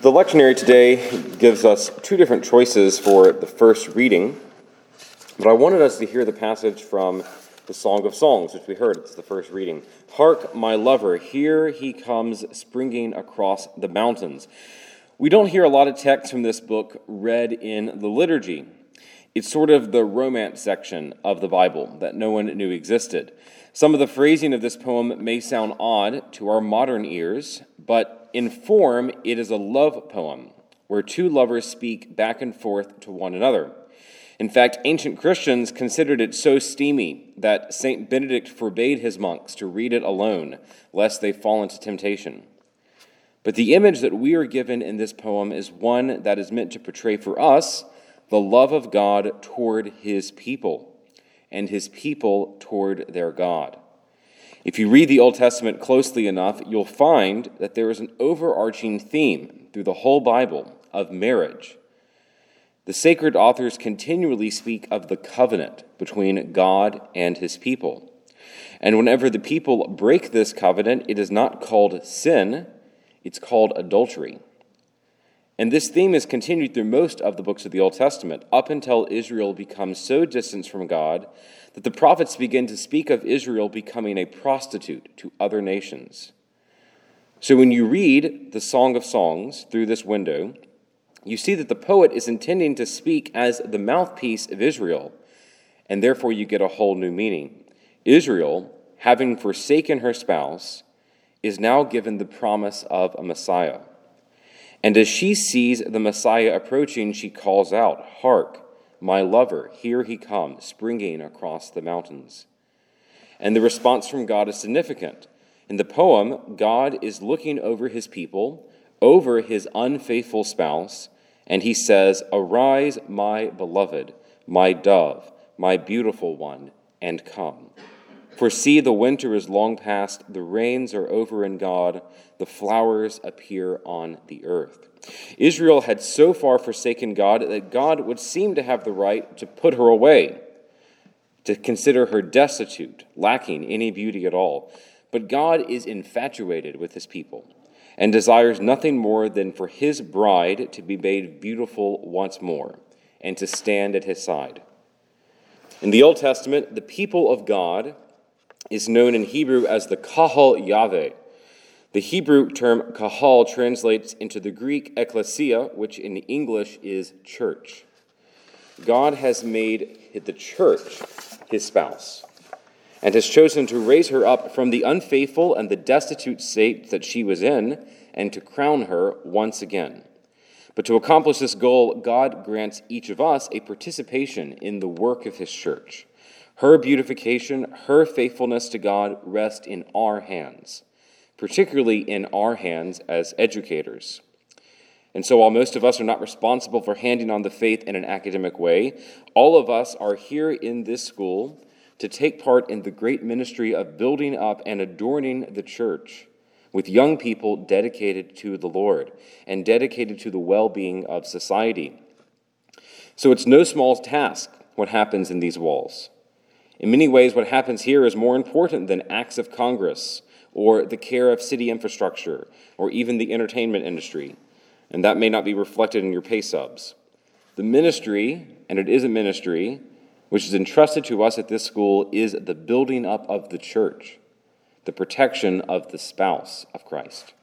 The lectionary today gives us two different choices for the first reading, but I wanted us to hear the passage from the Song of Songs, which we heard. It's the first reading. Hark, my lover, here he comes springing across the mountains. We don't hear a lot of text from this book read in the liturgy. It's sort of the romance section of the Bible that no one knew existed. Some of the phrasing of this poem may sound odd to our modern ears, but in form, it is a love poem where two lovers speak back and forth to one another. In fact, ancient Christians considered it so steamy that St. Benedict forbade his monks to read it alone, lest they fall into temptation. But the image that we are given in this poem is one that is meant to portray for us the love of God toward his people, and his people toward their God. If you read the Old Testament closely enough, you'll find that there is an overarching theme through the whole Bible of marriage. The sacred authors continually speak of the covenant between God and his people. And whenever the people break this covenant, it is not called sin, it's called adultery. And this theme is continued through most of the books of the Old Testament, up until Israel becomes so distant from God that the prophets begin to speak of Israel becoming a prostitute to other nations. So when you read the Song of Songs through this window, you see that the poet is intending to speak as the mouthpiece of Israel, and therefore you get a whole new meaning. Israel, having forsaken her spouse, is now given the promise of a Messiah. And as she sees the Messiah approaching, she calls out, Hark! My lover, here he comes, springing across the mountains. And the response from God is significant. In the poem, God is looking over his people, over his unfaithful spouse, and he says, Arise, my beloved, my dove, my beautiful one, and come. For see, the winter is long past, the rains are over in God, the flowers appear on the earth. Israel had so far forsaken God that God would seem to have the right to put her away, to consider her destitute, lacking any beauty at all. But God is infatuated with his people and desires nothing more than for his bride to be made beautiful once more and to stand at his side. In the Old Testament, the people of God is known in Hebrew as the Kahal Yahweh. The Hebrew term kahal translates into the Greek ekklesia, which in English is church. God has made the church his spouse and has chosen to raise her up from the unfaithful and the destitute state that she was in and to crown her once again. But to accomplish this goal, God grants each of us a participation in the work of his church. Her beautification, her faithfulness to God rest in our hands, particularly in our hands as educators. And so, while most of us are not responsible for handing on the faith in an academic way, all of us are here in this school to take part in the great ministry of building up and adorning the church with young people dedicated to the Lord and dedicated to the well being of society. So, it's no small task what happens in these walls. In many ways, what happens here is more important than acts of Congress or the care of city infrastructure or even the entertainment industry. And that may not be reflected in your pay subs. The ministry, and it is a ministry, which is entrusted to us at this school, is the building up of the church, the protection of the spouse of Christ.